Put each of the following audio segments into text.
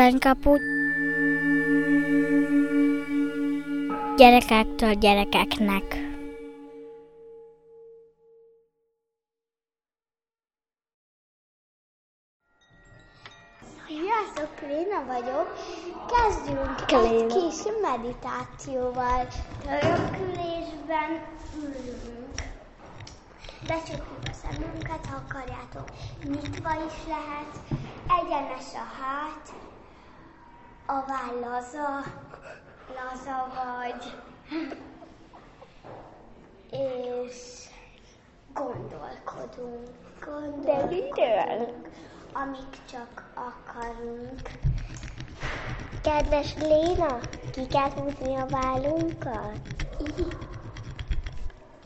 Aranykapu Gyerekektől gyerekeknek Sziasztok, Léna vagyok. Kezdjünk egy kis meditációval. Törökülésben ülünk. Becsukjuk a szemünket, ha akarjátok. Nyitva is lehet. Egyenes a hát. A váll laza. Laza vagy. És gondolkodunk. Gondolkodunk. De miről? Amíg csak akarunk. Kedves Léna, ki kell húzni a vállunkat?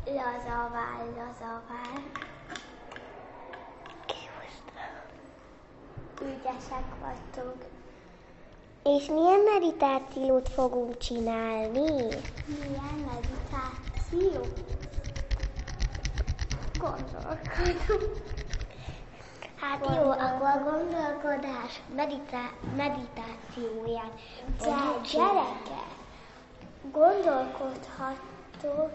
Laza váll, laza váll. Ügyesek vagytok. És milyen meditációt fogunk csinálni? Milyen meditáció? Gondolkodunk. Hát jó, akkor a gondolkodás meditá- fogjuk csinálni. gyerekek, gondolkodhattok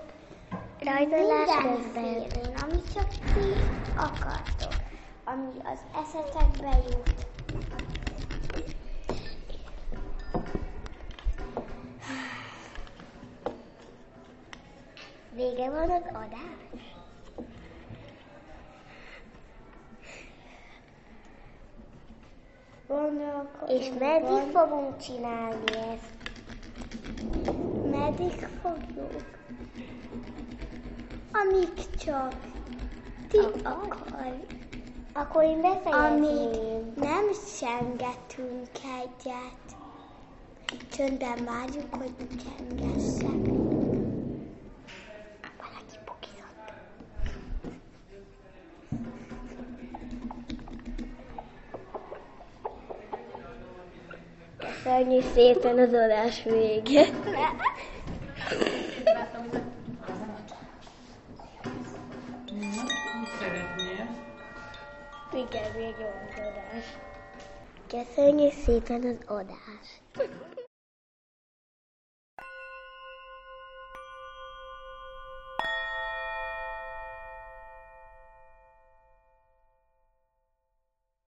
Rajzolás közben. amit csak ti akartok, ami az eszetekbe jut. Vége van az adás? Gondolkodunk. És meddig fogunk csinálni ezt? Meddig fogjuk? Amíg csak ti akar. Akkor én Amíg befejezném. nem sengetünk egyet. Csöndben várjuk, hogy csengessek. Köszönjük szépen az adás véget. Igen, jó az adás. Köszönjük szépen az adást.